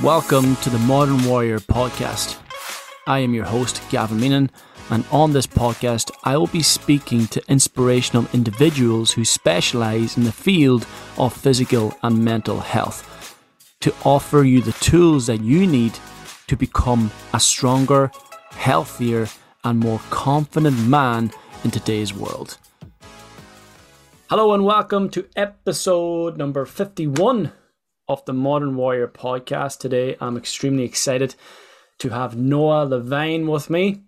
Welcome to the Modern Warrior podcast. I am your host, Gavin Meenan, and on this podcast, I will be speaking to inspirational individuals who specialize in the field of physical and mental health to offer you the tools that you need to become a stronger, healthier, and more confident man in today's world. Hello, and welcome to episode number 51 of the Modern Warrior podcast. Today, I'm extremely excited to have Noah Levine with me.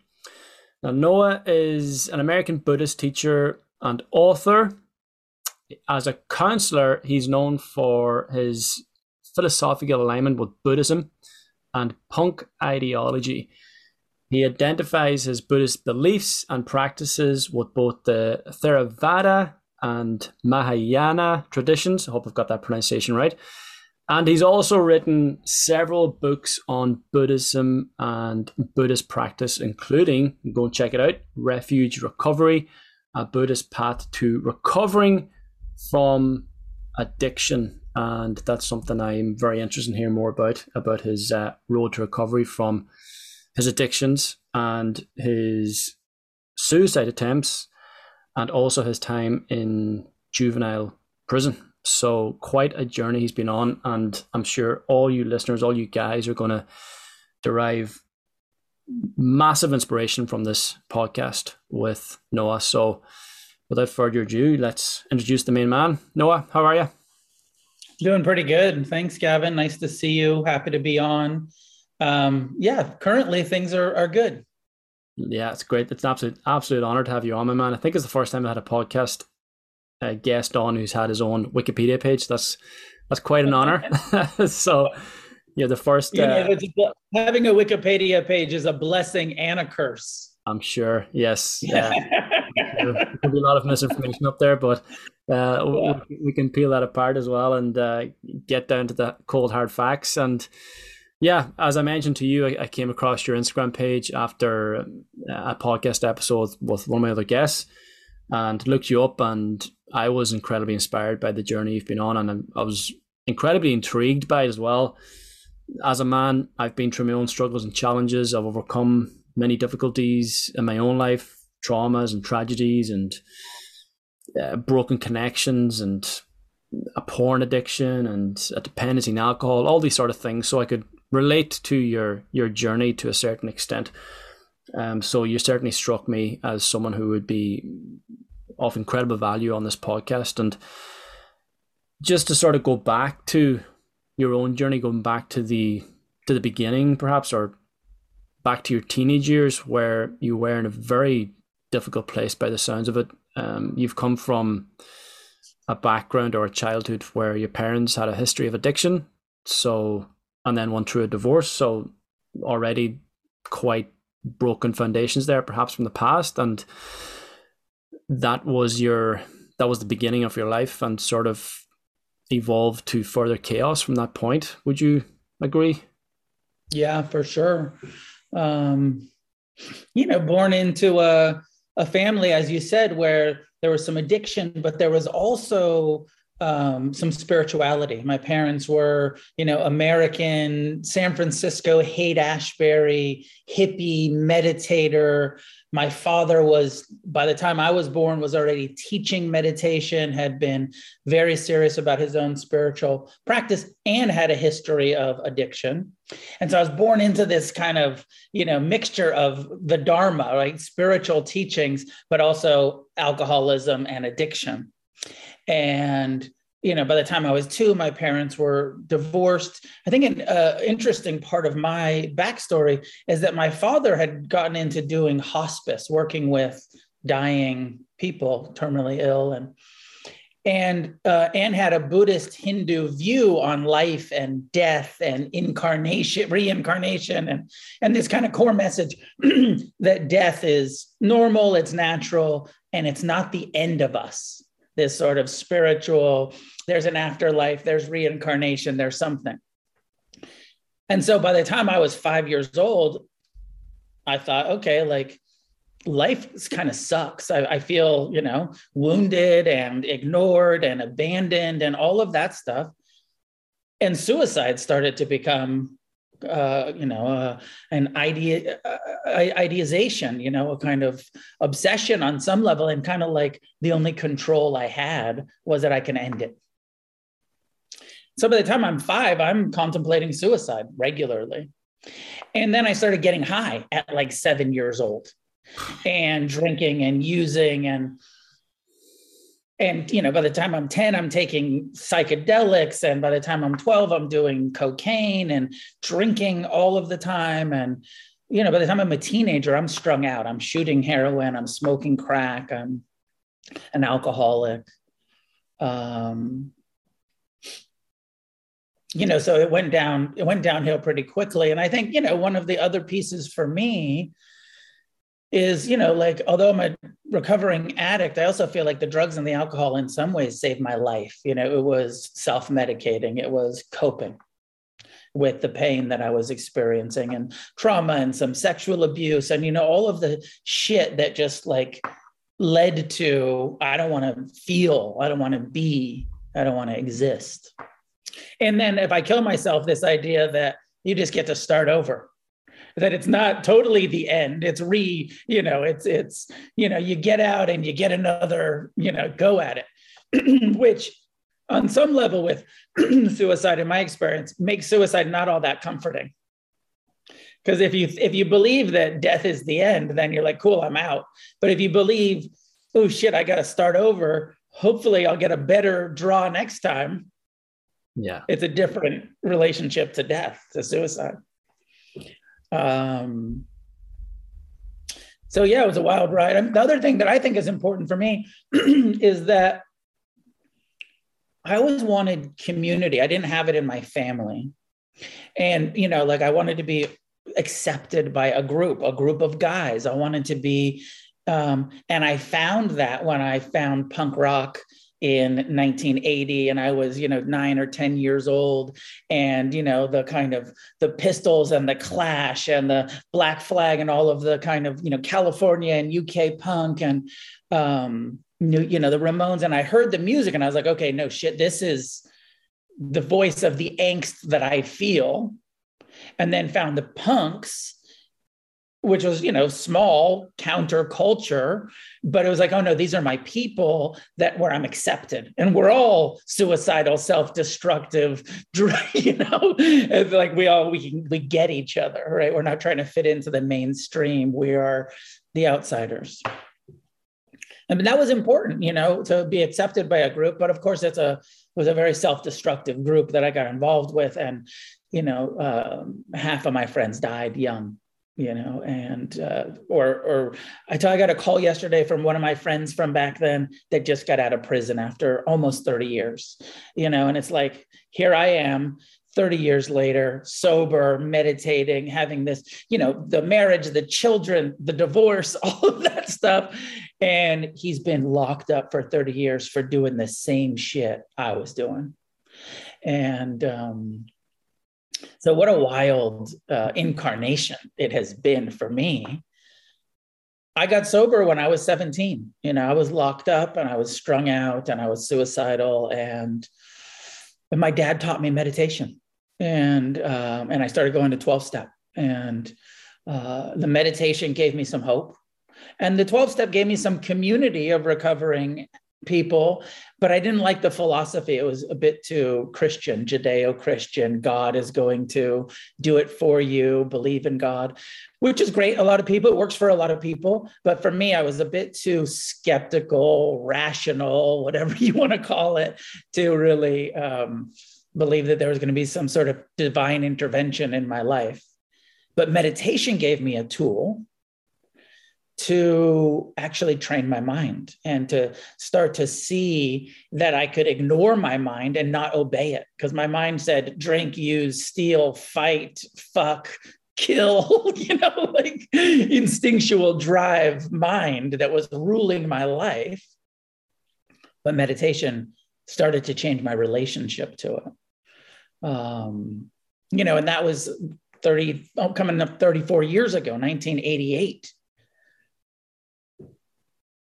Now, Noah is an American Buddhist teacher and author. As a counselor, he's known for his philosophical alignment with Buddhism and punk ideology. He identifies his Buddhist beliefs and practices with both the Theravada and Mahayana traditions. I hope I've got that pronunciation right. And he's also written several books on Buddhism and Buddhist practice, including, go and check it out, Refuge Recovery, a Buddhist path to recovering from addiction. And that's something I'm very interested in hearing more about, about his uh, road to recovery from his addictions and his suicide attempts, and also his time in juvenile prison. So quite a journey he's been on, and I'm sure all you listeners, all you guys, are going to derive massive inspiration from this podcast with Noah. So without further ado, let's introduce the main man. Noah, how are you? Doing pretty good. Thanks, Gavin. Nice to see you. Happy to be on. Um, yeah, currently things are, are good. Yeah, it's great. It's an absolute absolute honor to have you on, my man. I think it's the first time I had a podcast uh, guest on who's had his own Wikipedia page. That's that's quite an honor. so, yeah, the first uh, having a Wikipedia page is a blessing and a curse. I'm sure. Yes. Yeah. there could be a lot of misinformation up there, but uh, yeah. we, we, can peel that apart as well and uh, get down to the cold hard facts. And yeah, as I mentioned to you, I, I came across your Instagram page after a podcast episode with one of my other guests and looked you up and I was incredibly inspired by the journey you've been on, and I was incredibly intrigued by it as well. As a man, I've been through my own struggles and challenges. I've overcome many difficulties in my own life, traumas and tragedies, and uh, broken connections, and a porn addiction, and a dependency on alcohol. All these sort of things. So I could relate to your your journey to a certain extent. Um, so you certainly struck me as someone who would be of incredible value on this podcast. And just to sort of go back to your own journey, going back to the to the beginning, perhaps, or back to your teenage years, where you were in a very difficult place by the sounds of it. Um, you've come from a background or a childhood where your parents had a history of addiction, so and then went through a divorce, so already quite broken foundations there, perhaps from the past, and that was your that was the beginning of your life and sort of evolved to further chaos from that point. Would you agree? Yeah, for sure. Um, you know, born into a a family, as you said, where there was some addiction, but there was also um, some spirituality. My parents were, you know, American, San Francisco, Haight Ashbury, hippie, meditator. My father was, by the time I was born, was already teaching meditation, had been very serious about his own spiritual practice, and had a history of addiction. And so I was born into this kind of, you know, mixture of the Dharma, right? Spiritual teachings, but also alcoholism and addiction. And you know, by the time I was two, my parents were divorced. I think an uh, interesting part of my backstory is that my father had gotten into doing hospice, working with dying people, terminally ill, and and uh, and had a Buddhist Hindu view on life and death and incarnation, reincarnation, and and this kind of core message that death is normal, it's natural, and it's not the end of us this sort of spiritual, there's an afterlife, there's reincarnation, there's something. And so by the time I was five years old, I thought, okay, like life kind of sucks. I, I, feel, you know, wounded and ignored and abandoned and all of that stuff. and suicide started to become uh, you know, uh, an idea, uh, idealization, you know, a kind of obsession on some level, and kind of like the only control I had was that I can end it. So by the time I'm five, I'm contemplating suicide regularly. And then I started getting high at like seven years old and drinking and using and and you know by the time i'm 10 i'm taking psychedelics and by the time i'm 12 i'm doing cocaine and drinking all of the time. And you know by the time i'm a teenager i'm strung out. I'm shooting heroin i'm smoking crack i'm an alcoholic. Um, you know so it went down it went downhill pretty quickly. And i think you know one of the other pieces for me is you know like although i'm a recovering addict i also feel like the drugs and the alcohol in some ways saved my life. You know it was self-medicating it was coping with the pain that i was experiencing and trauma and some sexual abuse and you know all of the shit that just like led to i don't want to feel i don't want to be i don't want to exist. And then if I kill myself, this idea that you just get to start over that it's not totally the end. It's re you know it's it's you know you get out and you get another you know go at it which on some level with suicide in my experience makes suicide not all that comforting. Because if you if you believe that death is the end then you're like cool i'm out. But if you believe oh shit i got to start over hopefully i'll get a better draw next time. Yeah. It's a different relationship to death to suicide um so yeah it was a wild ride. And the other thing that i think is important for me is that i always wanted community. I didn't have it in my family. And you know like i wanted to be accepted by a group a group of guys. I wanted to be um, and i found that when i found punk rock in 1980 and i was you know 9 or 10 years old. And you know the kind of the pistols and the clash and the black flag and all of the kind of you know california and uk punk and um you know the ramones. And i heard the music and i was like okay no shit this is the voice of the angst that i feel. And then found the punks which was you know small counterculture but it was like oh no these are my people that where i'm accepted. And we're all suicidal self-destructive you know it's like we all we we get each other right? We're not trying to fit into the mainstream. We are the outsiders. Mean, that was important, you know, to be accepted by a group. But of course, it's a it was a very self-destructive group that I got involved with, and you know, uh, half of my friends died young you know and uh, or or I, I got a call yesterday from one of my friends from back then that just got out of prison after almost 30 years you know and it's like here i am 30 years later sober meditating having this you know the marriage the children the divorce all of that stuff. And he's been locked up for 30 years for doing the same shit i was doing. And um so, what a wild uh, incarnation it has been for me. I got sober when I was 17. You know, I was locked up and I was strung out and I was suicidal. And, and my dad taught me meditation. And, um, and I started going to 12 step. And uh, the meditation gave me some hope. And the 12 step gave me some community of recovering people, but I didn't like the philosophy. It was a bit too Christian, Judeo Christian. God is going to do it for you, believe in God, which is great. A lot of people, it works for a lot of people. But for me, I was a bit too skeptical, rational, whatever you want to call it, to really um, believe that there was going to be some sort of divine intervention in my life. But meditation gave me a tool to actually train my mind and to start to see that I could ignore my mind and not obey it. Because my mind said, drink, use, steal, fight, fuck, kill, you know, like instinctual drive mind that was ruling my life. But meditation started to change my relationship to it. Um, you know, and that was 30, oh, coming up 34 years ago, 1988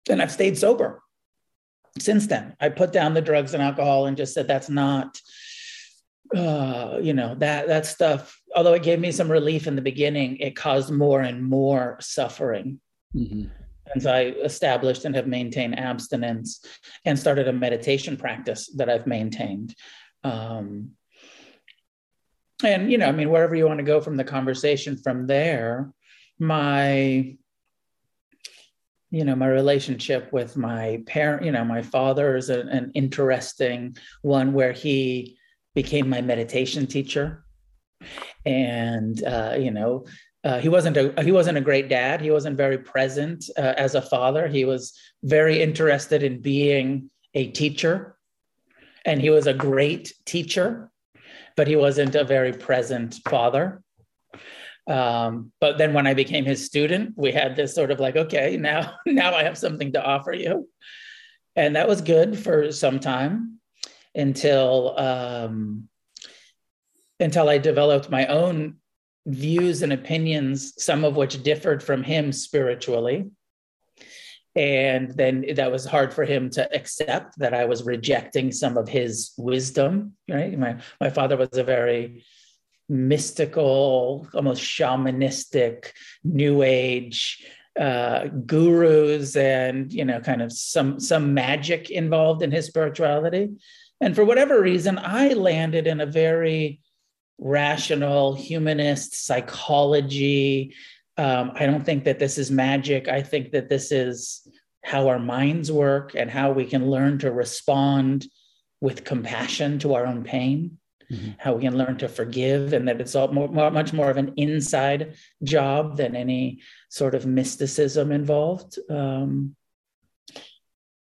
and I've stayed sober since then. I put down the drugs and alcohol and just said that's not uh, you know that that stuff although it gave me some relief in the beginning it caused more and more suffering mm-hmm. and so i established and have maintained abstinence and started a meditation practice that i've maintained um, and you know i mean wherever you want to go from the conversation from there my you know my relationship with my parent you know my father is a, an interesting one where he became my meditation teacher. And uh, you know uh, he wasn't a he wasn't a great dad. He wasn't very present uh, as a father. He was very interested in being a teacher. And he was a great teacher but he wasn't a very present father um, but then when I became his student, we had this sort of like, okay, now now I have something to offer you, and that was good for some time until um, until I developed my own views and opinions, some of which differed from him spiritually. And then that was hard for him to accept that I was rejecting some of his wisdom. Right. My, my father was a very mystical, almost shamanistic, new age uh, gurus and you know kind of some some magic involved in his spirituality. And for whatever reason i landed in a very rational humanist psychology. Um, i don't think that this is magic. I think that this is how our minds work and how we can learn to respond with compassion to our own pain mm-hmm. how we can learn to forgive, and that it's all more, much more of an inside job than any sort of mysticism involved. Um,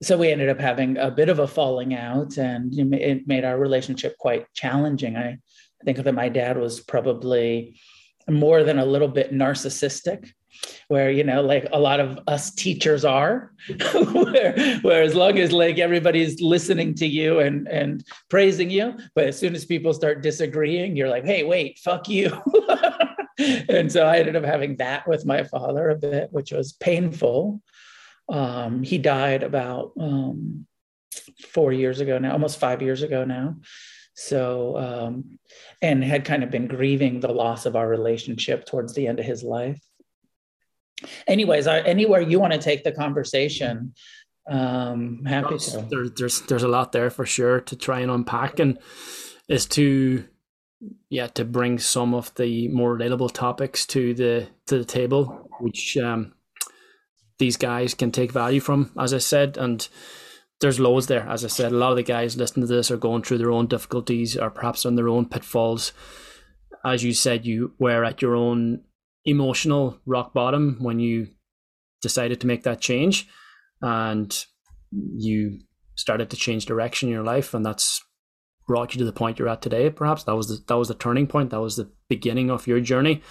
so we ended up having a bit of a falling out, and it made our relationship quite challenging. I think that my dad was probably more than a little bit narcissistic where you know like a lot of us teachers are where, where as long as like everybody's listening to you and and praising you but as soon as people start disagreeing you're like hey wait fuck you. And so i ended up having that with my father a bit which was painful. Um, he died about um, four years ago now almost five years ago now. So um, and had kind of been grieving the loss of our relationship towards the end of his life anyways anywhere you want to take the conversation um happy to. there, there's there's a lot there for sure to try and unpack and is to yeah to bring some of the more relatable topics to the to the table which um these guys can take value from as i said and there's loads there. As i said a lot of the guys listening to this are going through their own difficulties or perhaps on their own pitfalls. As you said you were at your own emotional rock bottom when you decided to make that change and you started to change direction in your life and that's brought you to the point you're at today perhaps. That was the that was the turning point. That was the beginning of your journey.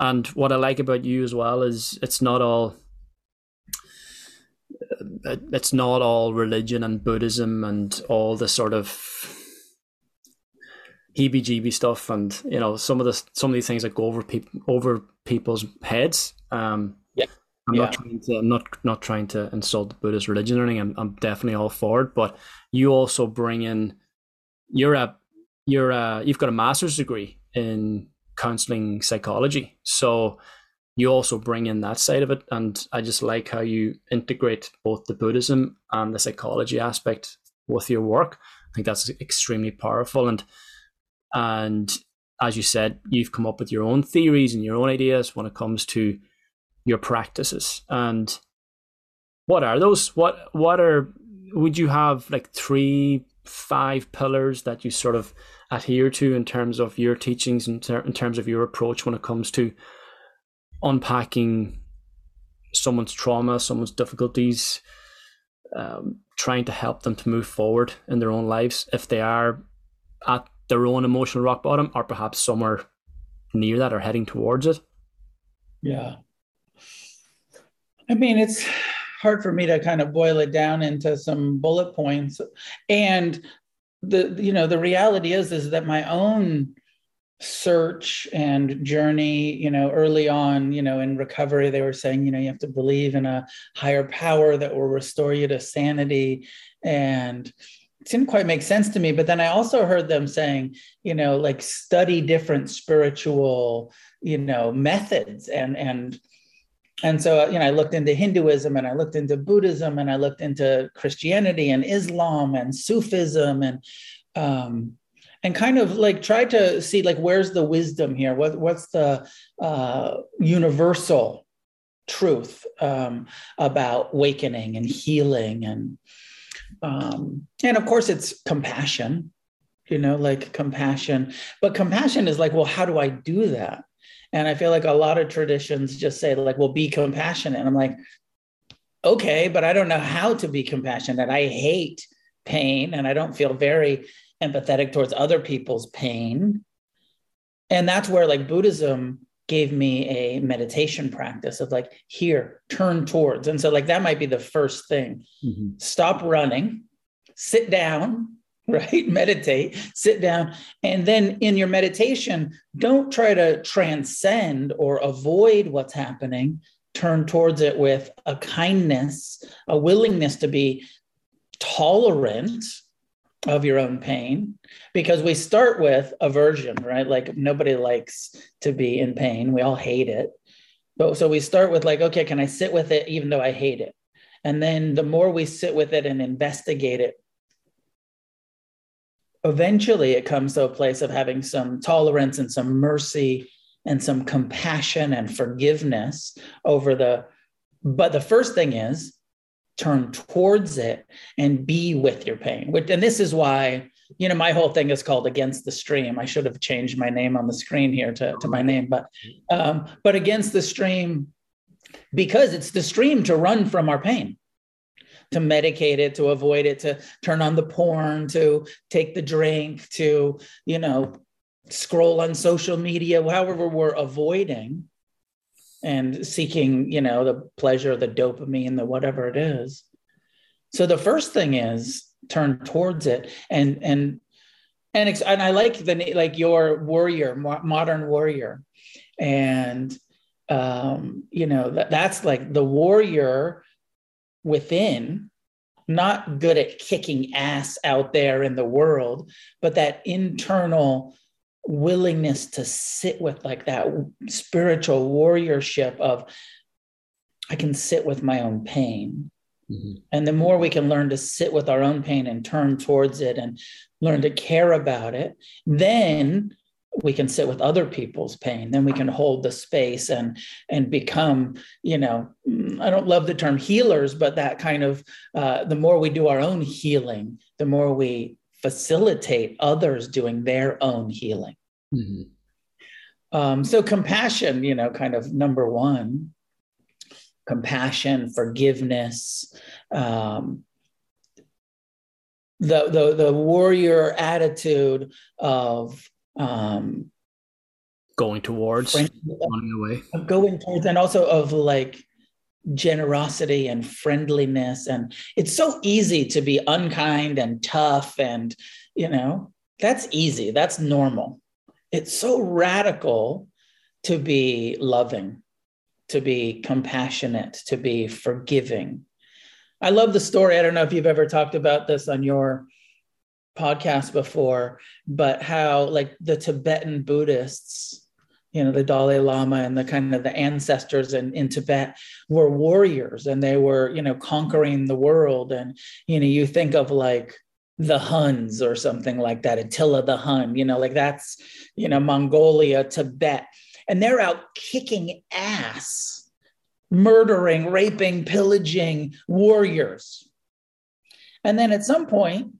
And what i like about you as well is it's not all uh, it's not all religion and buddhism and all the sort of heebie-jeebie stuff and you know some of the some of these things that go over people over people's heads um yeah I'm yeah. not trying to I'm not not trying to insult the Buddhist religion or anything. I'm, I'm definitely all for it. But you also bring in you're a you're a you've got a master's degree in counseling psychology. So you also bring in that side of it. And I just like how you integrate both the Buddhism and the psychology aspect with your work. I think that's extremely powerful. And and as you said, you've come up with your own theories and your own ideas when it comes to your practices. And what are those? What what are would you have like three, five pillars that you sort of adhere to in terms of your teachings and ter- in terms of your approach when it comes to unpacking someone's trauma, someone's difficulties, um, trying to help them to move forward in their own lives if they are at their own emotional rock bottom or perhaps somewhere near that or heading towards it? Yeah. I mean, it's hard for me to kind of boil it down into some bullet points. And the you know, the reality is is that my own search and journey, you know, early on, you know, in recovery, they were saying, you know, you have to believe in a higher power that will restore you to sanity. And didn't quite make sense to me. But then I also heard them saying, you know, like study different spiritual, you know, methods and and and so you know i looked into hinduism and i looked into buddhism and i looked into christianity and islam and sufism and um, and kind of like try to see like where's the wisdom here what what's the uh, universal truth um, about awakening and healing and um, and of course it's compassion you know like compassion but compassion is like well how do i do that and I feel like a lot of traditions just say, like, well, be compassionate. And I'm like, okay, but I don't know how to be compassionate. I hate pain and I don't feel very empathetic towards other people's pain. And that's where like Buddhism gave me a meditation practice of like, here, turn towards. And so, like, that might be the first thing. Mm-hmm. Stop running, sit down, right? Meditate, sit down. And then in your meditation, don't try to transcend or avoid what's happening. Turn towards it with a kindness, a willingness to be tolerant of your own pain because we start with aversion right? Like nobody likes to be in pain. We all hate it. But so we start with like okay can i sit with it even though i hate it? And then the more we sit with it and investigate it eventually it comes to a place of having some tolerance and some mercy and some compassion and forgiveness over the but the first thing is turn towards it and be with your pain and this is why you know my whole thing is called against the stream. I should have changed my name on the screen here to, to my name but um but against the stream because it's the stream to run from our pain to medicate it, to avoid it, to turn on the porn, to take the drink, to, you know, scroll on social media, however we're avoiding and seeking, you know, the pleasure, the dopamine, the whatever it is. So the first thing is turn towards it and and and and I like the like your warrior, modern warrior, and um, you know that that's like the warrior within, not good at kicking ass out there in the world, but that internal willingness to sit with like that spiritual warriorship of I can sit with my own pain. Mm-hmm. And the more we can learn to sit with our own pain and turn towards it and learn to care about it, then we can sit with other people's pain then we can hold the space and and become you know mm, i don't love the term healers but that kind of uh, the more we do our own healing the more we facilitate others doing their own healing mm-hmm. um, so compassion you know kind of number one compassion forgiveness um, the, the the warrior attitude of um, going towards running away going towards and also of like generosity and friendliness. And it's so easy to be unkind and tough and you know that's easy that's normal. It's so radical to be loving to be compassionate to be forgiving. I love the story. I don't know if you've ever talked about this on your podcast before, but how like the Tibetan Buddhists, you know, the Dalai Lama and the kind of the ancestors in, in Tibet were warriors and they were, you know, conquering the world. And, you know, you think of like the Huns or something like that, Attila the Hun, you know, like that's, you know, Mongolia, Tibet. And they're out kicking ass, murdering, raping, pillaging warriors. And then at some point,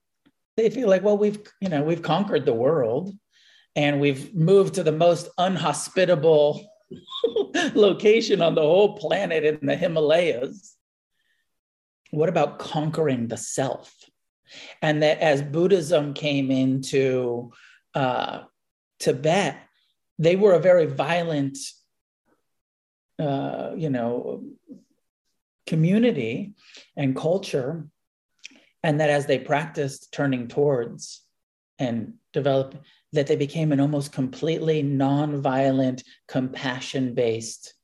they feel like, well, we've, you know, we've conquered the world and we've moved to the most unhospitable location on the whole planet in the Himalayas. What about conquering the self? And that as Buddhism came into uh, Tibet, they were a very violent, uh, you know, community and culture and that as they practiced turning towards and develop that they became an almost completely non-violent compassion-based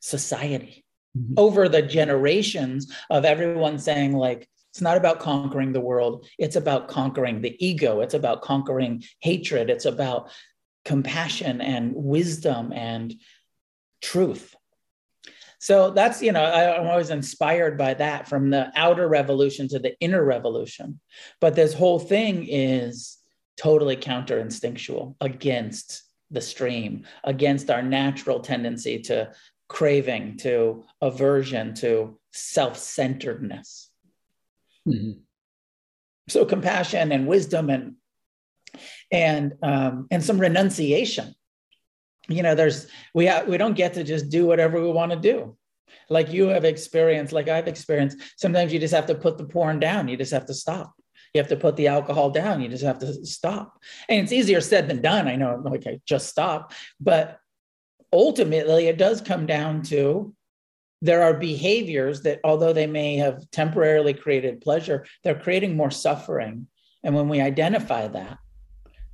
society mm-hmm. over the generations of everyone saying like It's not about conquering the world. It's about conquering the ego. It's about conquering hatred. It's about compassion and wisdom and truth. So that's, you know, I, am always inspired by that from the outer revolution to the inner revolution. But this whole thing is totally counter instinctual against the stream, against our natural tendency to craving, to aversion, to self centeredness. Mm-hmm. So compassion and wisdom and and um, and some renunciation. You know, there's we ha- we don't get to just do whatever we want to do. Like you have experienced, like I've experienced. Sometimes you just have to put the porn down. You just have to stop. You have to put the alcohol down. You just have to stop. And it's easier said than done. I know, like I just stop, but ultimately it does come down to there are behaviors that, although they may have temporarily created pleasure, they're creating more suffering. And when we identify that,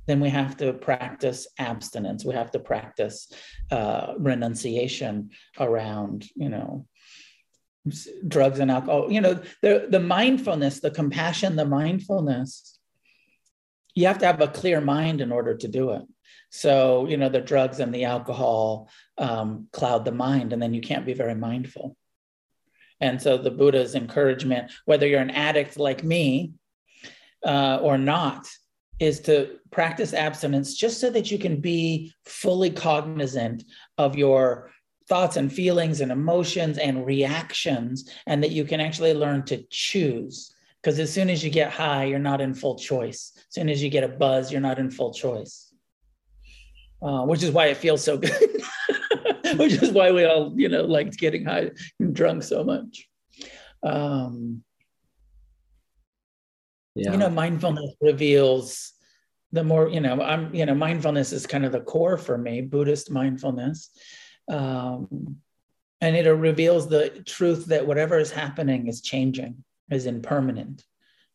then we have to practice abstinence. We have to practice uh, renunciation around, you know, drugs and alcohol. You know, the the mindfulness, the compassion, the mindfulness. You have to have a clear mind in order to do it. So, you know, the drugs and the alcohol um, cloud the mind, and then you can't be very mindful. And so, the Buddha's encouragement, whether you're an addict like me uh, or not, is to practice abstinence just so that you can be fully cognizant of your thoughts and feelings and emotions and reactions, and that you can actually learn to choose. Because as soon as you get high, you're not in full choice. As soon as you get a buzz, you're not in full choice uh, which is why it feels so good, which is why we all, you know, liked getting high and drunk so much. Um, yeah. You know, mindfulness reveals the more, you know, I'm, you know, mindfulness is kind of the core for me, Buddhist mindfulness. Um, and it reveals the truth that whatever is happening is changing, is impermanent.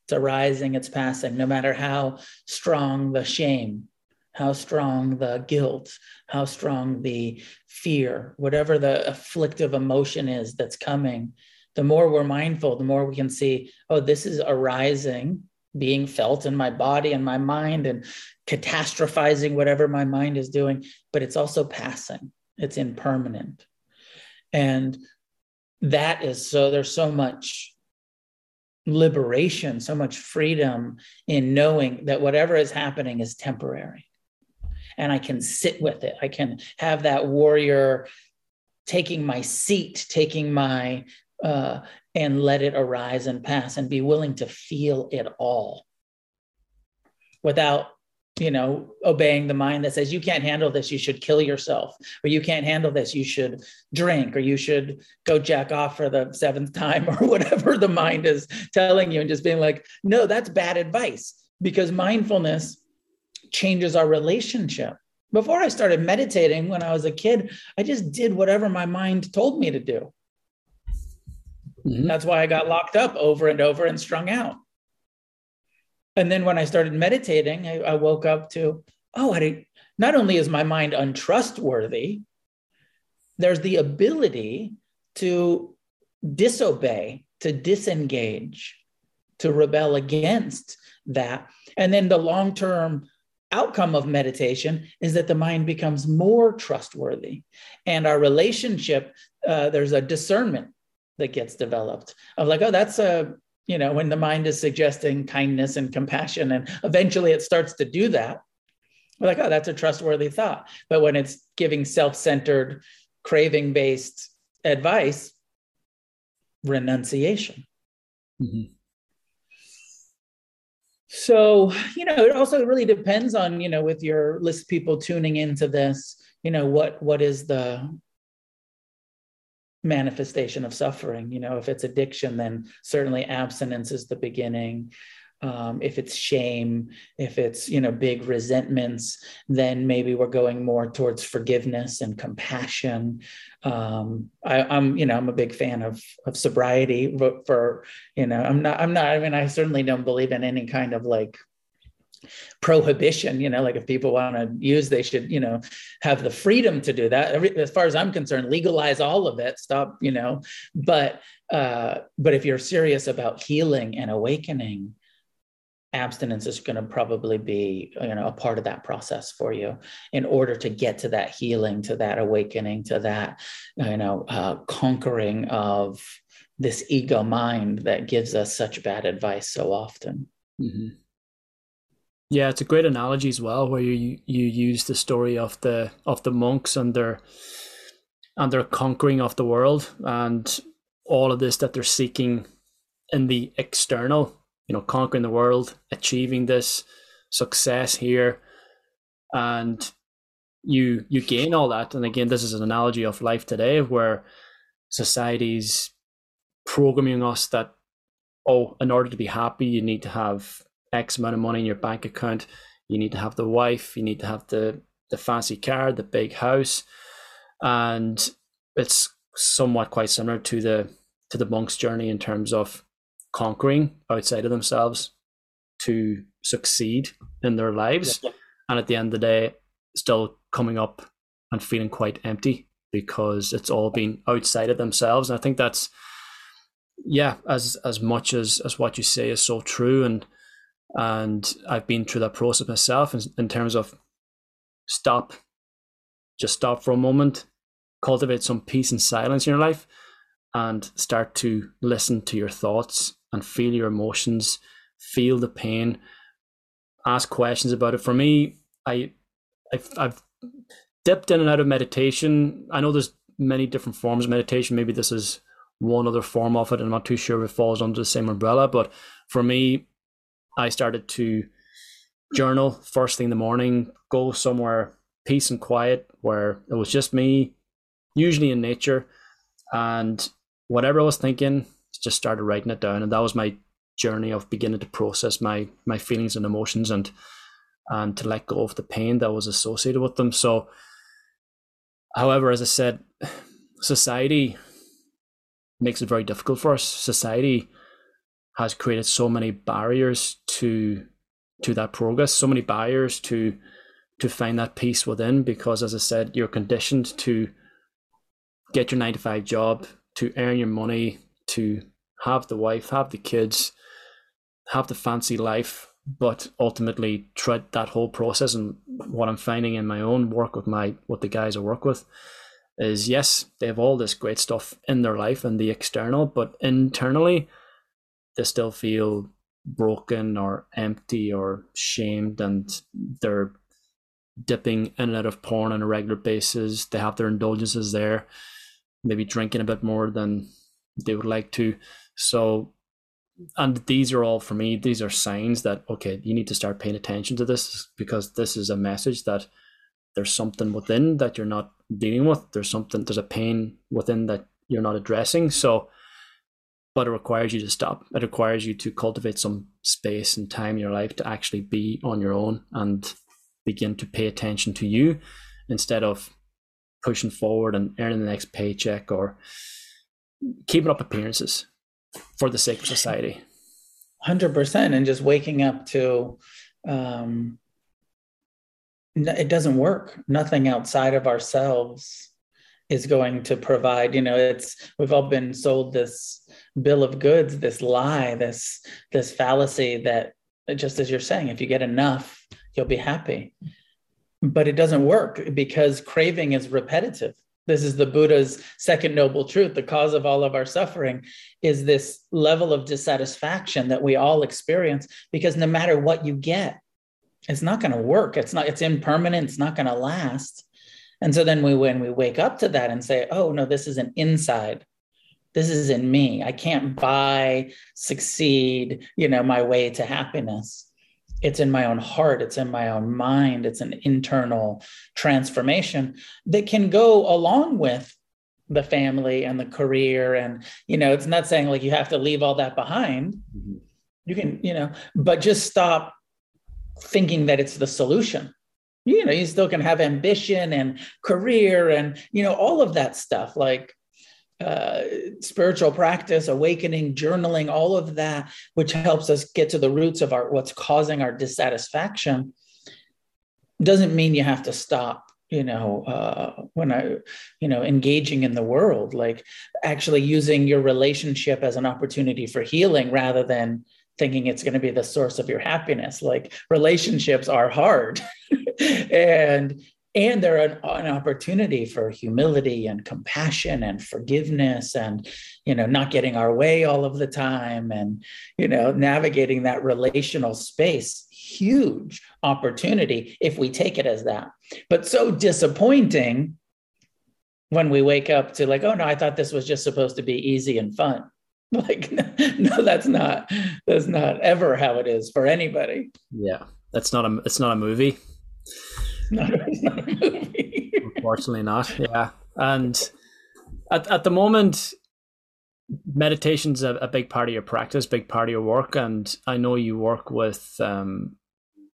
It's arising, it's passing, no matter how strong the shame, how strong the guilt, how strong the fear, whatever the afflictive emotion is that's coming, the more we're mindful, the more we can see, oh, this is arising, being felt in my body and my mind, and catastrophizing whatever my mind is doing, but it's also passing, it's impermanent. And that is so, there's so much liberation, so much freedom in knowing that whatever is happening is temporary and I can sit with it. I can have that warrior taking my seat, taking my, uh, and let it arise and pass and be willing to feel it all without you know obeying the mind that says you can't handle this you should kill yourself or you can't handle this you should drink or you should go jack off for the seventh time or whatever the mind is telling you and just being like no that's bad advice because mindfulness changes our relationship. Before I started meditating when I was a kid, I just did whatever my mind told me to do. Mm-hmm. That's why I got locked up over and over and strung out. And then when I started meditating, I, I woke up to, oh, I not only is my mind untrustworthy, there's the ability to disobey, to disengage, to rebel against that. And then the long term outcome of meditation is that the mind becomes more trustworthy and our relationship uh, there's a discernment that gets developed of like oh that's a you know when the mind is suggesting kindness and compassion and eventually it starts to do that we're like oh that's a trustworthy thought but when it's giving self-centered craving based advice renunciation mm-hmm. So, you know, it also really depends on, you know, with your list people tuning into this, you know, what what is the manifestation of suffering? You know, if it's addiction, then certainly abstinence is the beginning um, if it's shame if it's you know big resentments then maybe we're going more towards forgiveness and compassion um, I, am you know i'm a big fan of of sobriety but for you know i'm not i'm not i mean i certainly don't believe in any kind of like prohibition you know like if people want to use they should you know have the freedom to do that. Every, as far as i'm concerned legalize all of it stop you know. But uh but if you're serious about healing and awakening abstinence is going to probably be you know a part of that process for you in order to get to that healing to that awakening to that you know uh, conquering of this ego mind that gives us such bad advice so often. Mm-hmm. Yeah, it's a great analogy as well, where you you use the story of the of the monks and their and their conquering of the world and all of this that they're seeking in the external, you know, conquering the world, achieving this success here, and you you gain all that. And again, this is an analogy of life today, where society's programming us that oh, in order to be happy, you need to have X amount of money in your bank account. You need to have the wife. You need to have the the fancy car, the big house, and it's somewhat quite similar to the to the monk's journey in terms of conquering outside of themselves to succeed in their lives, yeah. and at the end of the day, still coming up and feeling quite empty because it's all been outside of themselves. And I think that's yeah, as as much as as what you say is so true and and I've been through that process myself in, in terms of stop, just stop for a moment, cultivate some peace and silence in your life, and start to listen to your thoughts and feel your emotions, feel the pain, ask questions about it. For me, I, I've, I've dipped in and out of meditation. I know there's many different forms of meditation. Maybe this is one other form of it. And I'm not too sure if it falls under the same umbrella, but for me, I started to journal first thing in the morning, go somewhere peace and quiet where it was just me, usually in nature, and whatever I was thinking, just started writing it down, and that was my journey of beginning to process my my feelings and emotions and and to let go of the pain that was associated with them. So, however, as I said, society makes it very difficult for us. Society has created so many barriers to to that progress, so many barriers to to find that peace within because as I said, you're conditioned to get your nine to five job, to earn your money, to have the wife, have the kids, have the fancy life, but ultimately tread that whole process. And what I'm finding in my own work with my what the guys I work with is yes, they have all this great stuff in their life and the external, but internally they still feel broken or empty or shamed and they're dipping in and out of porn on a regular basis. They have their indulgences there, maybe drinking a bit more than they would like to. So, and these are all for me, these are signs that, okay, you need to start paying attention to this because this is a message that there's something within that you're not dealing with. There's something, there's a pain within that you're not addressing. So, but it requires you to stop. It requires you to cultivate some space and time in your life to actually be on your own and begin to pay attention to you instead of pushing forward and earning the next paycheck or keeping up appearances for the sake of society. 100% and just waking up to um, it doesn't work nothing outside of ourselves is going to provide you know it's we've all been sold this bill of goods this lie this this fallacy that just as you're saying if you get enough you'll be happy. But it doesn't work because craving is repetitive. This is the buddha's second noble truth. The cause of all of our suffering is this level of dissatisfaction that we all experience because no matter what you get it's not going to work. It's not it's impermanent. It's not going to last and so then we when we wake up to that and say, oh no, this is an inside. This is in me. I can't buy, succeed, you know, my way to happiness. It's in my own heart, it's in my own mind, it's an internal transformation that can go along with the family and the career. And, you know, it's not saying like you have to leave all that behind. Mm-hmm. You can, you know, but just stop thinking that it's the solution you know you still can have ambition and career and you know all of that stuff like uh, spiritual practice, awakening, journaling, all of that, which helps us get to the roots of our what's causing our dissatisfaction, doesn't mean you have to stop you know uh, when i you know engaging in the world like actually using your relationship as an opportunity for healing rather than thinking it's going to be the source of your happiness. Like relationships are hard and and they're an, an, opportunity for humility and compassion and forgiveness and you know not getting our way all of the time and you know navigating that relational space. Huge opportunity if we take it as that. But so disappointing when we wake up to like oh no i thought this was just supposed to be easy and fun. Like no, no that's not that's not ever how it is for anybody. Yeah that's not a it's not a movie not. Unfortunately, not. Yeah, and at at the moment, meditation's a, a big part of your practice, big part of your work, and I know you work with um,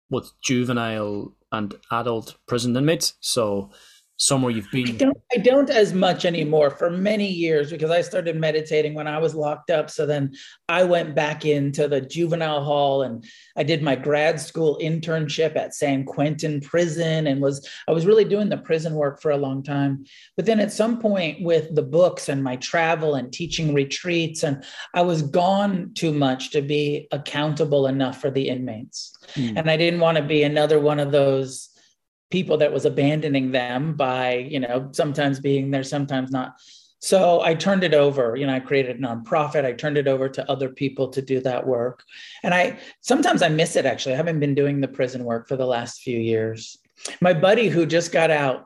with juvenile and adult prison inmates. So somewhere you've been? I don't, I don't as much anymore for many years because I started meditating when I was locked up. So then I went back into the juvenile hall and I did my grad school internship at San Quentin prison and was I was really doing the prison work for a long time. But then at some point with the books and my travel and teaching retreats and I was gone too much to be accountable enough for the inmates. Mm. And I didn't want to be another one of those people that was abandoning them by you know sometimes being there sometimes not. So i turned it over you know i created a nonprofit i turned it over to other people to do that work. And i sometimes i miss it actually. I haven't been doing the prison work for the last few years. My buddy who just got out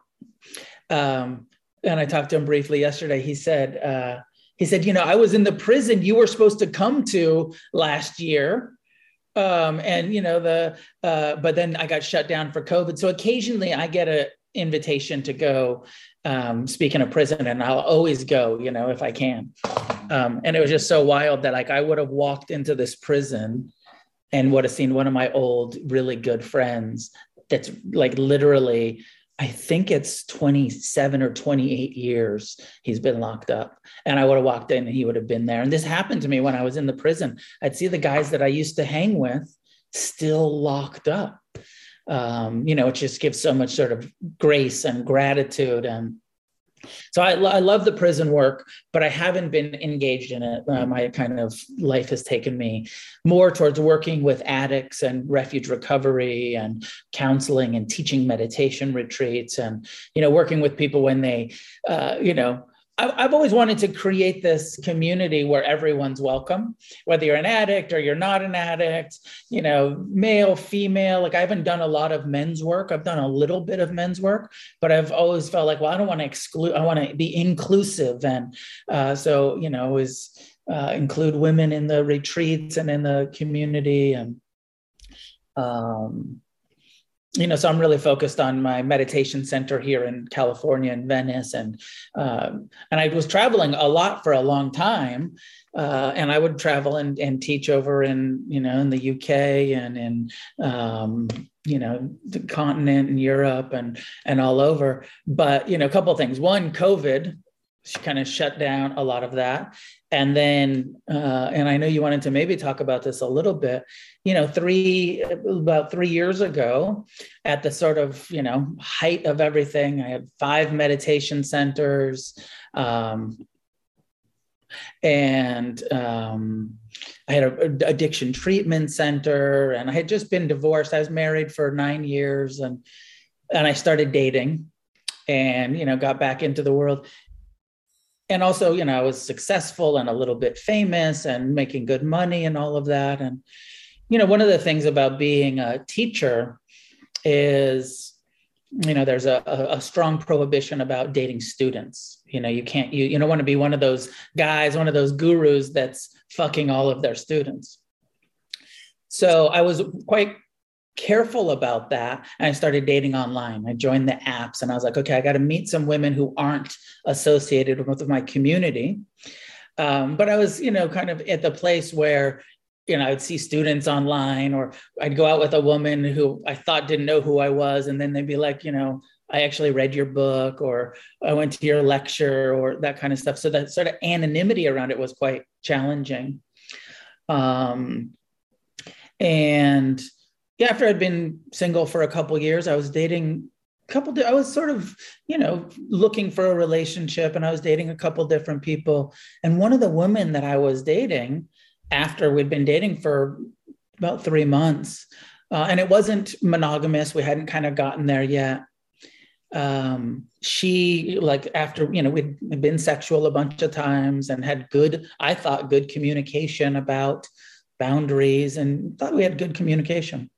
um, and i talked to him briefly yesterday he said uh, he said you know i was in the prison you were supposed to come to last year um, and you know the uh, but then I got shut down for COVID. So occasionally I get a invitation to go um, speak in a prison, and I'll always go, you know, if I can. Um, and it was just so wild that like I would have walked into this prison and would have seen one of my old really good friends that's like literally I think it's 27 or 28 years he's been locked up. And I would have walked in and he would have been there. And this happened to me when I was in the prison. I'd see the guys that I used to hang with still locked up. Um, you know, it just gives so much sort of grace and gratitude and so I, I, love the prison work, but I haven't been engaged in it. Uh, my kind of life has taken me more towards working with addicts and refuge recovery and counseling and teaching meditation retreats and you know working with people when they uh, you know I've always wanted to create this community where everyone's welcome, whether you're an addict or you're not an addict, you know, male, female. Like I haven't done a lot of men's work. I've done a little bit of men's work, but I've always felt like, well, I don't want to exclude, I want to be inclusive. And uh, so, you know, is uh, include women in the retreats and in the community. And, um, you know, so I'm really focused on my meditation center here in California in Venice, and um, and I was traveling a lot for a long time, uh, and I would travel and, and teach over in you know in the UK and in um, you know the continent and Europe and and all over. But you know, a couple things. One, COVID kind of shut down a lot of that. And then uh, and i know you wanted to maybe talk about this a little bit you know three about three years ago at the sort of you know height of everything i had five meditation centers um, and um, i had an addiction treatment center and i had just been divorced. I was married for nine years and and i started dating and you know got back into the world and also you know i was successful and a little bit famous and making good money and all of that. And you know one of the things about being a teacher is you know there's a, a, strong prohibition about dating students. You know you can't you, you don't want to be one of those guys one of those gurus that's fucking all of their students. So i was quite careful about that and i started dating online i joined the apps and i was like okay i got to meet some women who aren't associated with my community um, but i was you know kind of at the place where you know i'd see students online or i'd go out with a woman who i thought didn't know who i was and then they'd be like you know I actually read your book or I went to your lecture or that kind of stuff. So that sort of anonymity around it was quite challenging. Um, and yeah, after I'd been single for a couple years, I was dating a couple. I was sort of, you know, looking for a relationship, and I was dating a couple different people. And one of the women that I was dating, after we'd been dating for about three months, uh, and it wasn't monogamous. We hadn't kind of gotten there yet um, she like after you know we'd been sexual a bunch of times and had good i thought good communication about boundaries and thought we had good communication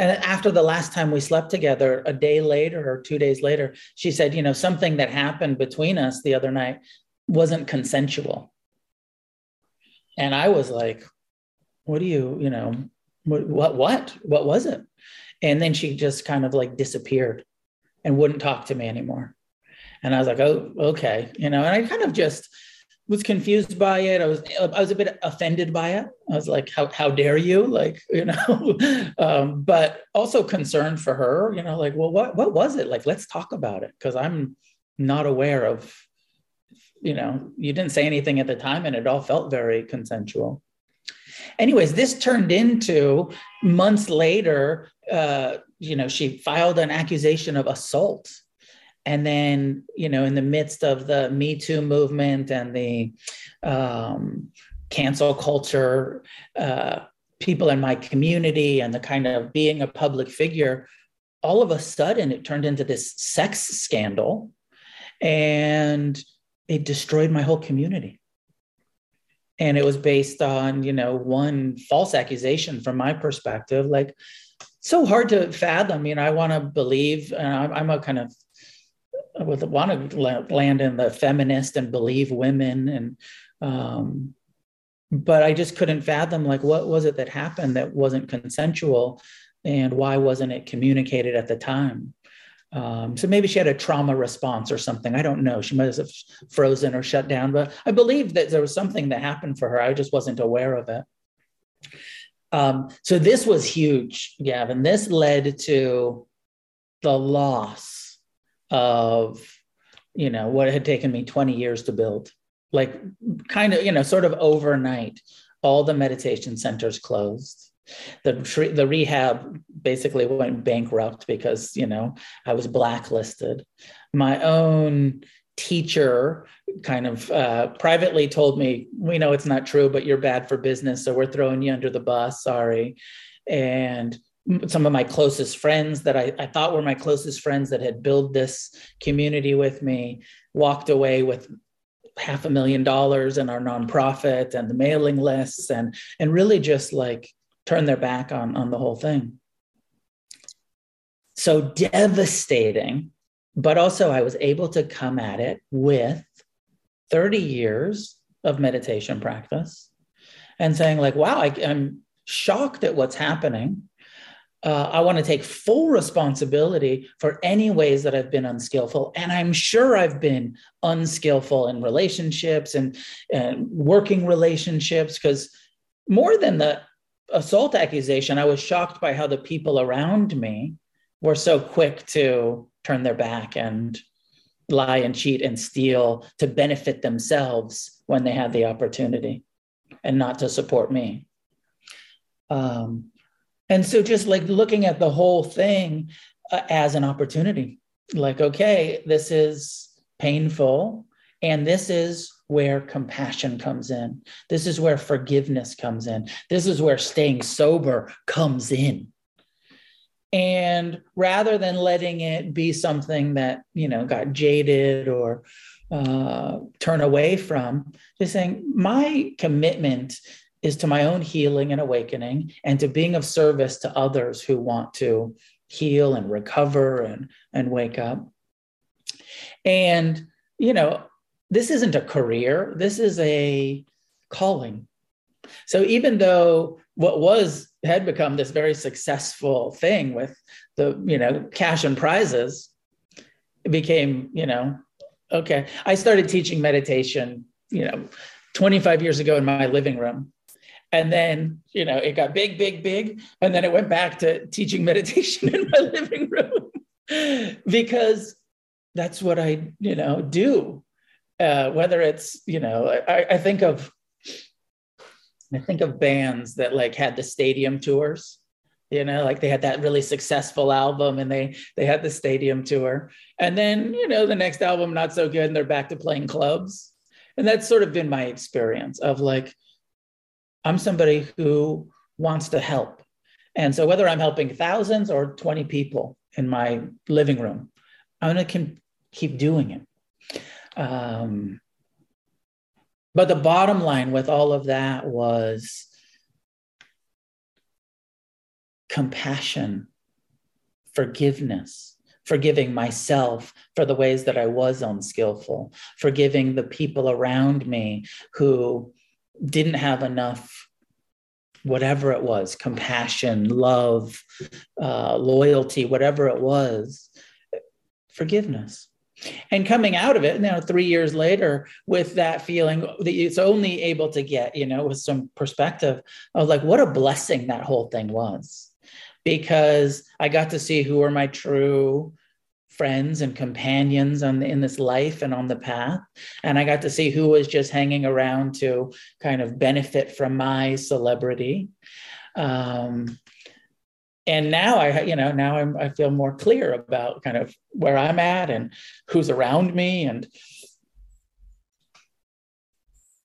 and after the last time we slept together a day later or two days later she said you know something that happened between us the other night wasn't consensual and i was like what do you you know what what what, what was it and then she just kind of like disappeared and wouldn't talk to me anymore. And I was like, oh, okay. You know, and I kind of just was confused by it. I was I was a bit offended by it. I was like, how how dare you? Like, you know, um, but also concerned for her, you know, like, well, what what was it? Like, let's talk about it. Cause I'm not aware of, you know, you didn't say anything at the time and it all felt very consensual anyways, this turned into months later, uh, you know, she filed an accusation of assault. And then, you know, in the midst of the Me Too movement and the um, cancel culture, uh, people in my community and the kind of being a public figure, all of a sudden it turned into this sex scandal and it destroyed my whole community. And it was based on you know one false accusation from my perspective like so hard to fathom you know i want to believe and I'm, I'm a kind of would want to land in the feminist and believe women and um, but i just couldn't fathom like what was it that happened that wasn't consensual and why wasn't it communicated at the time um, so maybe she had a trauma response or something. I don't know. She might have frozen or shut down, but I believe that there was something that happened for her. I just wasn't aware of it. Um, so this was huge, Gavin. This led to the loss of, you know, what had taken me 20 years to build. Like, kind of, you know, sort of overnight, all the meditation centers closed the the rehab basically went bankrupt because you know I was blacklisted. My own teacher kind of uh, privately told me, "We know it's not true, but you're bad for business, so we're throwing you under the bus. Sorry." And some of my closest friends that I, I thought were my closest friends that had built this community with me walked away with half a million dollars in our nonprofit and the mailing lists and and really just like turn their back on, on the whole thing. So devastating, but also I was able to come at it with 30 years of meditation practice and saying, like, wow, I, am shocked at what's happening. Uh, I want to take full responsibility for any ways that I've been unskillful. And I'm sure I've been unskillful in relationships and, and working relationships because more than the assault accusation, I was shocked by how the people around me were so quick to turn their back and lie and cheat and steal to benefit themselves when they had the opportunity and not to support me. Um, and so just like looking at the whole thing uh, as an opportunity, like, okay, this is painful and this is where compassion comes in. This is where forgiveness comes in. This is where staying sober comes in. And rather than letting it be something that, you know, got jaded or uh, turn away from, just saying, my commitment is to my own healing and awakening and to being of service to others who want to heal and recover and, and wake up. And, you know, this isn't a career, this is a calling. So even though what was had become this very successful thing with the you know cash and prizes, it became you know okay. I started teaching meditation you know 25 years ago in my living room, and then you know it got big, big, big, and then it went back to teaching meditation in my living room. because that's what I, you know, do. Uh, whether it's, you know, I, I think of I think of bands that like had the stadium tours, you know, like they had that really successful album and they they had the stadium tour. And then, you know, the next album not so good and they're back to playing clubs. And that's sort of been my experience of like I'm somebody who wants to help. And so whether I'm helping thousands or 20 people in my living room, I'm going to keep doing it. Um, but the bottom line with all of that was compassion, forgiveness, forgiving myself for the ways that I was unskillful, forgiving the people around me who didn't have enough, whatever it was compassion, love, uh, loyalty, whatever it was, forgiveness. And coming out of it you know three years later with that feeling that it's only able to get you know with some perspective of like what a blessing that whole thing was. Because i got to see who are my true friends and companions on the, in this life and on the path and i got to see who was just hanging around to kind of benefit from my celebrity um, and now I, you know, now I'm, I feel more clear about kind of where I'm at and who's around me. And,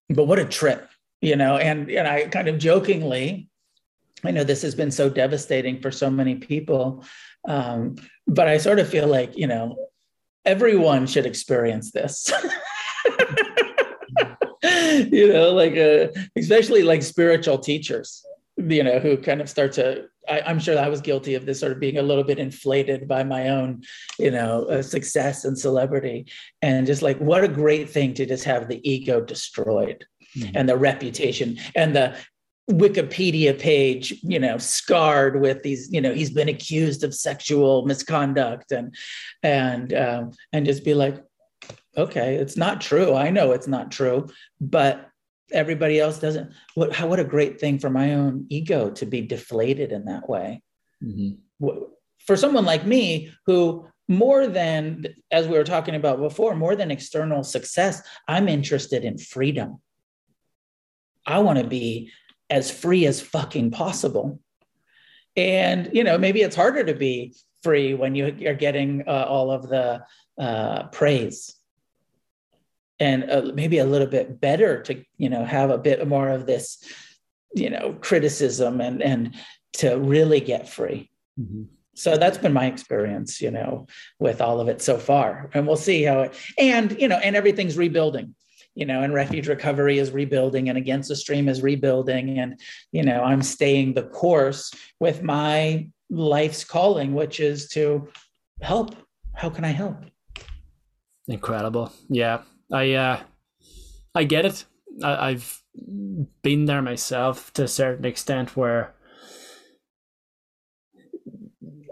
but what a trip, you know, and, and I kind of jokingly, I know this has been so devastating for so many people. Um, but I sort of feel like, you know, everyone should experience this. you know, like, uh, especially like spiritual teachers, you know, who kind of start to I, am sure I was guilty of this sort of being a little bit inflated by my own, you know, uh, success and celebrity, and just like what a great thing to just have the ego destroyed, mm-hmm. and the reputation and the Wikipedia page, you know, scarred with these, you know, he's been accused of sexual misconduct, and and um, and just be like, okay, it's not true. I know it's not true, but everybody else doesn't what how, what a great thing for my own ego to be deflated in that way mm-hmm. for someone like me who more than as we were talking about before more than external success i'm interested in freedom i want to be as free as fucking possible. And you know maybe it's harder to be free when you are getting uh, all of the uh, praise. And uh, maybe a little bit better to you know have a bit more of this you know criticism and and to really get free. Mm-hmm. so that's been my experience you know with all of it so far. And we'll see how it and you know and everything's rebuilding you know and refuge recovery is rebuilding and against the stream is rebuilding. And you know i'm staying the course with my life's calling which is to help. How can i help? Incredible. Yeah. I uh, I get it. I, I've been there myself to a certain extent where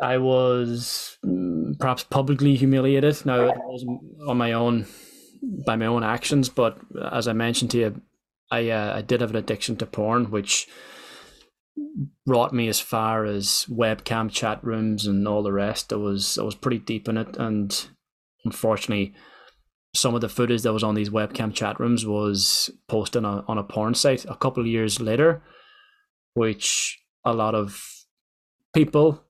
I was mm, perhaps publicly humiliated. Now it was on my own by my own actions, but as I mentioned to you, I uh, I did have an addiction to porn, which brought me as far as webcam chat rooms and all the rest. I was I was pretty deep in it, and unfortunately, some of the footage that was on these webcam chat rooms was posted on a, on a porn site a couple of years later, which a lot of people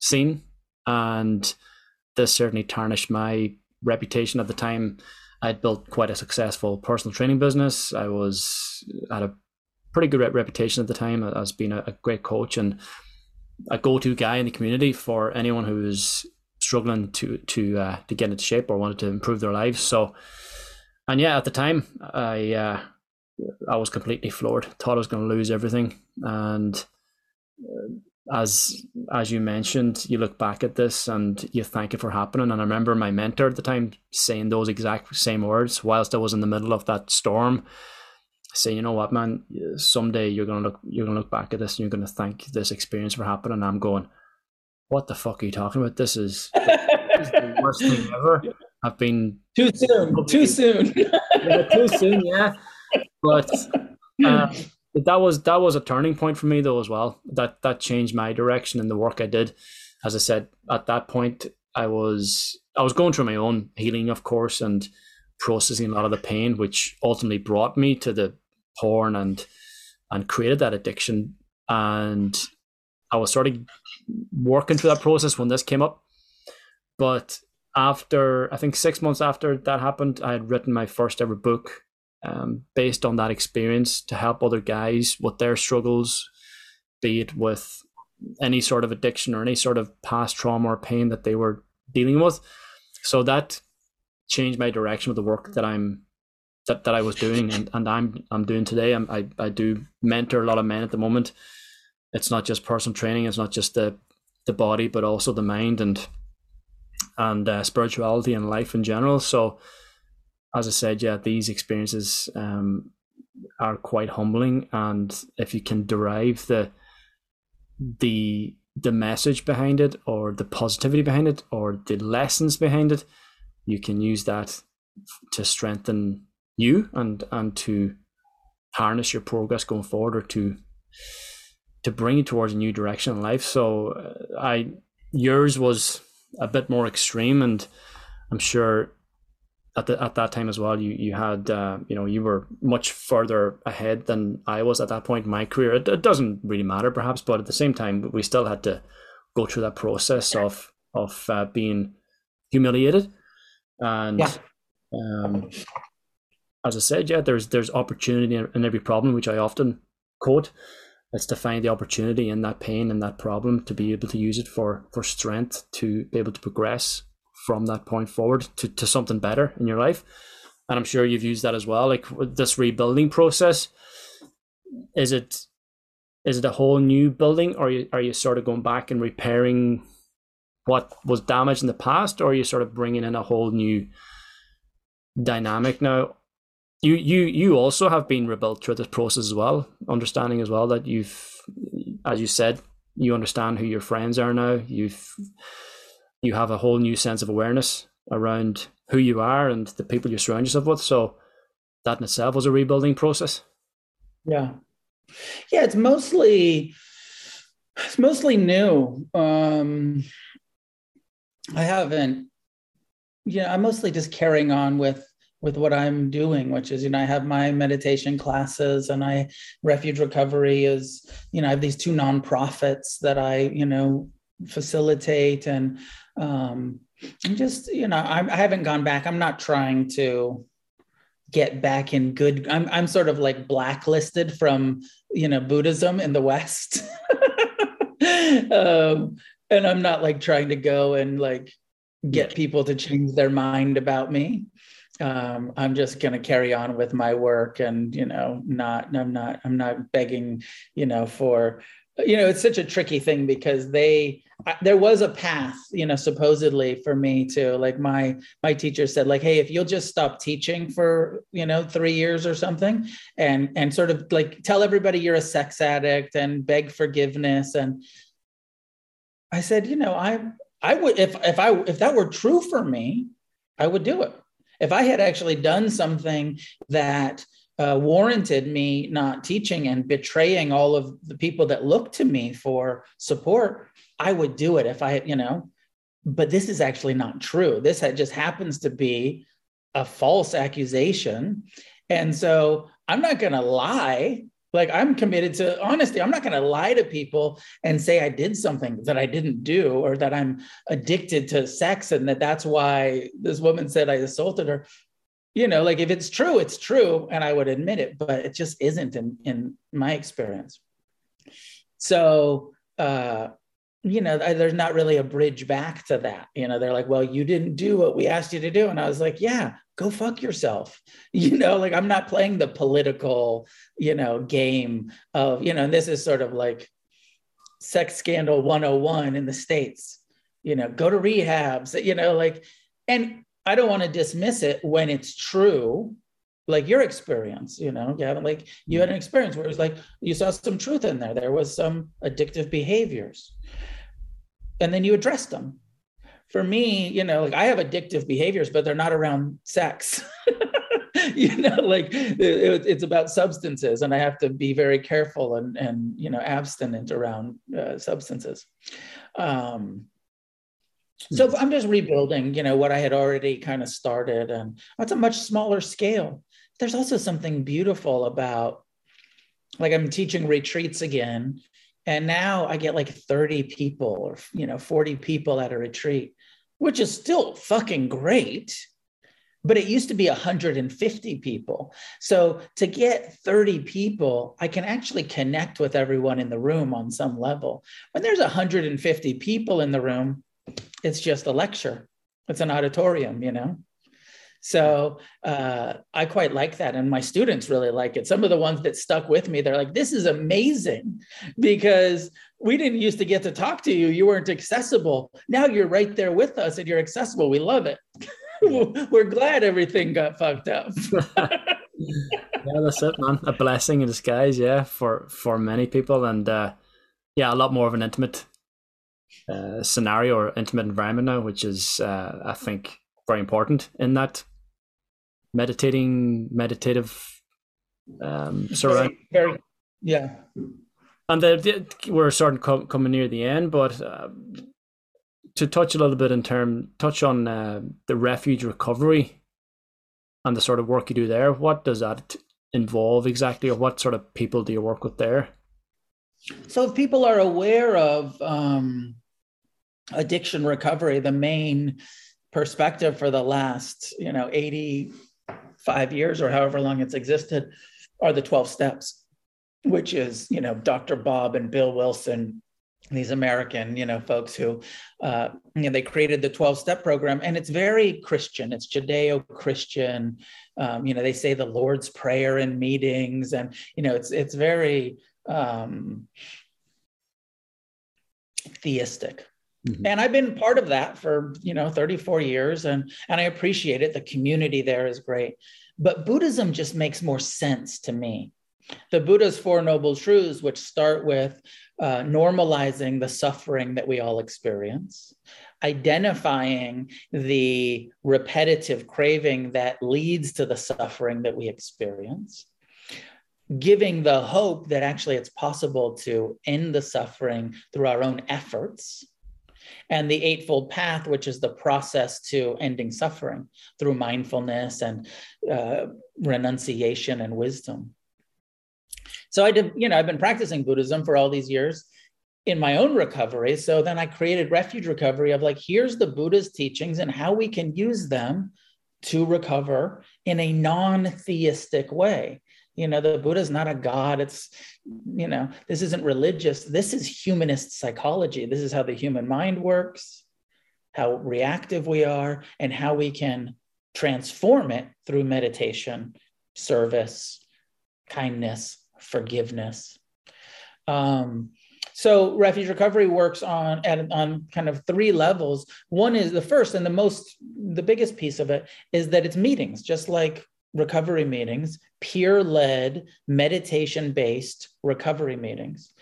seen, and this certainly tarnished my reputation at the time. I'd built quite a successful personal training business. I was had a pretty good reputation at the time as being a, a great coach and a go-to guy in the community for anyone who was struggling to to uh, to get into shape or wanted to improve their lives. So, and yeah, at the time, I uh, I was completely floored. Thought I was going to lose everything, and uh, as as you mentioned, you look back at this and you thank it for happening. And I remember my mentor at the time saying those exact same words whilst I was in the middle of that storm. Say, you know what, man, someday you're gonna look you're gonna look back at this and you're gonna thank this experience for happening. And I'm going, what the fuck are you talking about? This is, this is the worst thing ever. I've been too soon, too soon, yeah, too soon, yeah. But uh, that was that was a turning point for me though as well. That that changed my direction in the work I did. As I said, at that point, I was I was going through my own healing, of course, and processing a lot of the pain, which ultimately brought me to the porn and and created that addiction. And I was sort of working through that process when this came up. But after I think six months after that happened, I had written my first ever book um, based on that experience to help other guys with their struggles, be it with any sort of addiction or any sort of past trauma or pain that they were dealing with. So that changed my direction of the work that I'm that, that I was doing and, and I'm I'm doing today. I'm, I I do mentor a lot of men at the moment. It's not just personal training. It's not just the the body, but also the mind and and uh, spirituality and life in general. So, as I said, yeah, these experiences um, are quite humbling, and if you can derive the the the message behind it or the positivity behind it or the lessons behind it you can use that to strengthen you and and to harness your progress going forward or to to bring you towards a new direction in life. So uh, i yours was a bit more extreme and i'm sure at the, at that time as well, you you had uh, you know you were much further ahead than I was at that point in my career. It, it, doesn't really matter, perhaps, but at the same time, we still had to go through that process of of uh, being humiliated, and yeah. um, as I said, yeah, there's there's opportunity in every problem, which I often quote. It's to find the opportunity in that pain and that problem to be able to use it for for strength to be able to progress from that point forward to, to something better in your life. And I'm sure you've used that as well. Like this rebuilding process, is it is it a whole new building, or are you, are you sort of going back and repairing what was damaged in the past, or are you sort of bringing in a whole new dynamic now? You you you also have been rebuilt through this process as well, understanding as well that you've, as you said, you understand who your friends are now. You've you have a whole new sense of awareness around who you are and the people you surround yourself with. So that in itself was a rebuilding process. Yeah. Yeah, it's mostly it's mostly new. Um I haven't you know, I'm mostly just carrying on with with what I'm doing, which is, you know, I have my meditation classes and I refuge recovery is, you know, I have these two nonprofits that I, you know, facilitate and um, I'm just you know I, I haven't gone back. I'm not trying to get back in good i'm, I'm sort of like blacklisted from you know buddhism in the west. Um, and i'm not like trying to go and like get people to change their mind about me. Um, i'm just going to carry on with my work and you know not i'm not i'm not begging you know for you know it's such a tricky thing because they I, there was a path you know supposedly for me to like my my teacher said like hey if you'll just stop teaching for you know 3 years or something and and sort of like tell everybody you're a sex addict and beg forgiveness. And I said you know I I would if if I if that were true for me I would do it. If I had actually done something that uh, warranted me not teaching and betraying all of the people that look to me for support, I would do it if I, you know, but this is actually not true. This just happens to be a false accusation. And so I'm not going to lie. Like I'm committed to honesty. I'm not going to lie to people and say I did something that I didn't do or that I'm addicted to sex and that that's why this woman said I assaulted her you know like if it's true it's true and i would admit it but it just isn't in in my experience. So uh you know there's not really a bridge back to that you know they're like well you didn't do what we asked you to do and i was like yeah go fuck yourself you know like i'm not playing the political you know game of you know and this is sort of like sex scandal 101 in the states you know go to rehabs you know like and I don't want to dismiss it when it's true, like your experience, you know, Gavin, like you had an experience where it was like you saw some truth in there. There was some addictive behaviors. And then you addressed them. For me, you know, like I have addictive behaviors, but they're not around sex. you know, like it, it's about substances, and I have to be very careful and and you know abstinent around uh, substances. Um, So I'm just rebuilding, you know, what I had already kind of started, and it's a much smaller scale. There's also something beautiful about, like, I'm teaching retreats again, and now I get like 30 people or you know 40 people at a retreat, which is still fucking great but it used to be 150 people. So to get 30 people, I can actually connect with everyone in the room on some level. When there's 150 people in the room, it's just a lecture, it's an auditorium, you know? So uh, I quite like that. And my students really like it. Some of the ones that stuck with me, they're like, this is amazing because we didn't used to get to talk to you. You weren't accessible. Now you're right there with us and you're accessible. We love it. we're glad everything got fucked up. yeah, that's it, man. A blessing in disguise, yeah, for for many people, and uh, yeah, a lot more of an intimate uh, scenario or intimate environment now, which is, uh, I think, very important in that meditating, meditative um, surround. Very, very, yeah. And the, the, we're starting to coming near the end, but uh, to touch a little bit in term, touch on uh, the refuge recovery and the sort of work you do there. What does that involve exactly, or what sort of people do you work with there? So, if people are aware of um, addiction recovery, the main perspective for the last, you know, 85 years or however long it's existed are the 12 steps, which is, you know, Dr. Bob and Bill Wilson these American, you know, folks who, uh, you know, they created the 12 step program and it's very Christian. It's Judeo Christian. Um, you know, they say the Lord's prayer in meetings and, you know, it's, it's very um, theistic. Mm-hmm. And I've been part of that for, you know, 34 years and, and I appreciate it. The community there is great. But Buddhism just makes more sense to me. The Buddha's Four Noble Truths, which start with uh, normalizing the suffering that we all experience, identifying the repetitive craving that leads to the suffering that we experience, giving the hope that actually it's possible to end the suffering through our own efforts. And the Eightfold Path, which is the process to ending suffering through mindfulness and uh, renunciation and wisdom. So I did, you know, I've been practicing Buddhism for all these years in my own recovery. So then I created Refuge Recovery of like, here's the Buddha's teachings and how we can use them to recover in a non theistic way. You know, the Buddha is not a god. It's, you know, this isn't religious. This is humanist psychology. This is how the human mind works, how reactive we are, and how we can transform it through meditation, service, kindness, forgiveness. Um, so refuge recovery works on at, on kind of three levels. One is the first and the most the biggest piece of it is that it's meetings, just like recovery meetings, peer led, meditation based recovery meetings.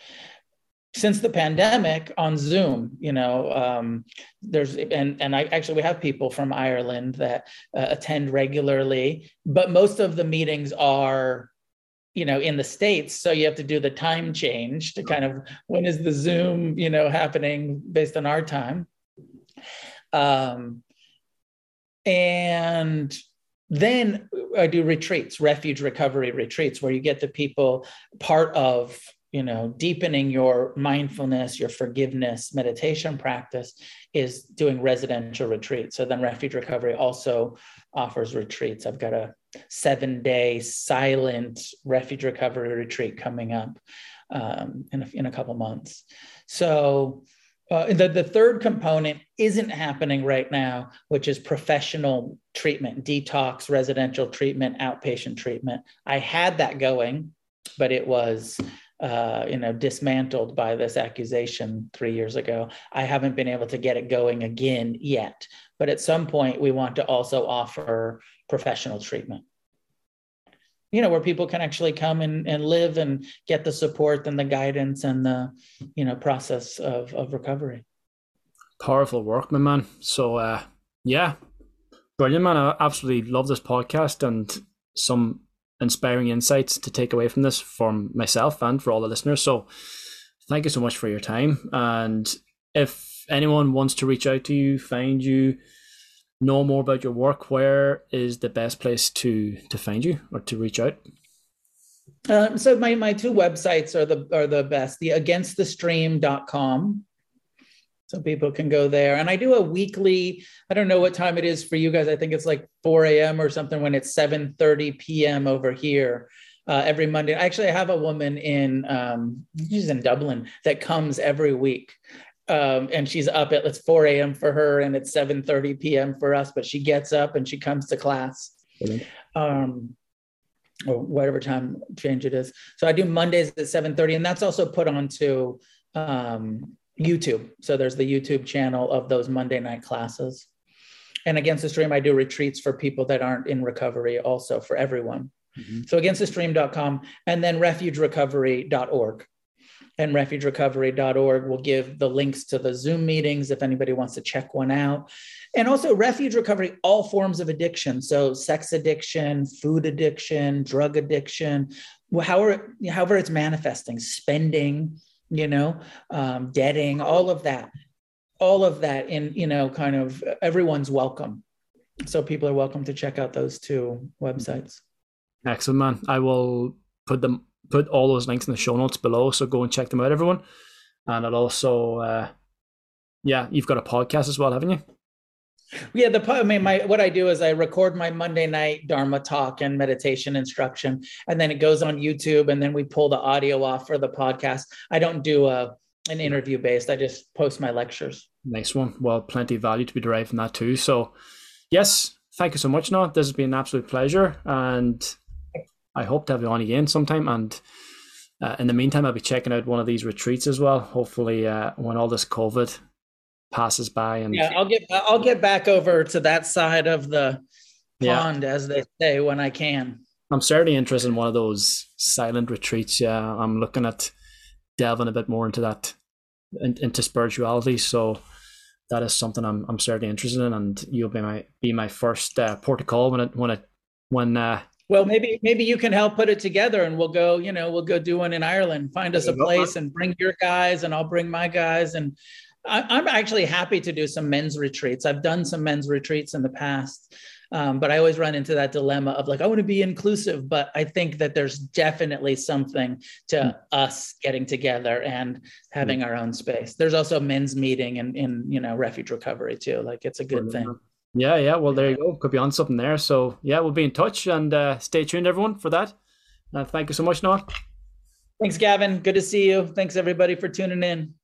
Since the pandemic on Zoom, you know, um, there's and and I actually we have people from Ireland that uh, attend regularly, but most of the meetings are you know in the states so you have to do the time change to kind of when is the zoom you know happening based on our time um, and then i do retreats refuge recovery retreats where you get the people part of you know deepening your mindfulness your forgiveness meditation practice is doing residential retreats so then refuge recovery also offers retreats i've got a seven day silent refuge recovery retreat coming up um, in, a, in a couple months. So uh, the, the third component isn't happening right now, which is professional treatment, detox, residential treatment, outpatient treatment. I had that going, but it was uh, you know dismantled by this accusation three years ago. I haven't been able to get it going again yet, but at some point we want to also offer professional treatment you know where people can actually come and, and live and get the support and the guidance and the you know process of, of recovery. Powerful work my man. So uh yeah. Brilliant man. I absolutely love this podcast and some inspiring insights to take away from this for myself and for all the listeners. So thank you so much for your time. And if anyone wants to reach out to you, find you, know more about your work, where is the best place to to find you or to reach out? Um, so my my two websites are the are the best. The againstthestream.com. So people can go there. And I do a weekly, I don't know what time it is for you guys. I think it's like 4 a.m. or something when it's 7:30 p.m. over here. Uh, every Monday. Actually, I have a woman in um, she's in Dublin that comes every week. Um, and she's up at it's 4 a.m. for her and it's 7:30 p.m. for us, but she gets up and she comes to class. Um, or whatever time change it is. So I do Mondays at 7:30, and that's also put onto um, YouTube. So there's the YouTube channel of those Monday night classes. And against the stream, I do retreats for people that aren't in recovery, also for everyone. Mm-hmm. So againstthestream.com and then refugerecovery.org. And refugerecovery.org will give the links to the Zoom meetings if anybody wants to check one out. And also refuge recovery all forms of addiction. So sex addiction food addiction drug addiction however however it's manifesting spending you know um, debting all of that all of that in you know kind of everyone's welcome. So people are welcome to check out those two websites. Excellent man. I will put them put all those links in the show notes below so go and check them out everyone and i'll also uh yeah you've got a podcast as well haven't you yeah, the I mean, my what I do is I record my Monday night Dharma talk and meditation instruction, and then it goes on YouTube, and then we pull the audio off for the podcast. I don't do a an interview based. I just post my lectures. Nice one. Well, plenty of value to be derived from that too. So, yes, thank you so much. Now, this has been an absolute pleasure, and I hope to have you on again sometime. And uh, in the meantime, I'll be checking out one of these retreats as well. Hopefully, uh, when all this COVID passes by and yeah i'll get i'll get back over to that side of the pond yeah. as they say when i can i'm certainly interested in one of those silent retreats yeah i'm looking at delving a bit more into that into spirituality so that is something i'm, I'm certainly interested in and you'll be my be my first uh, port of call when it when it when uh well maybe maybe you can help put it together and we'll go you know we'll go do one in ireland find us a place and bring your guys and i'll bring my guys and I, am actually happy to do some men's retreats. I've done some men's retreats in the past, um, but I always run into that dilemma of like, I want to be inclusive, but I think that there's definitely something to mm. us getting together and having mm. our own space. There's also men's meeting in, in you know refuge recovery too. Like it's a good thing. Yeah, yeah. Well, there you go. Could be on something there. So yeah, we'll be in touch and uh, stay tuned, everyone, for that. Uh, thank you so much, Noah. Thanks, Gavin. Good to see you. Thanks everybody for tuning in.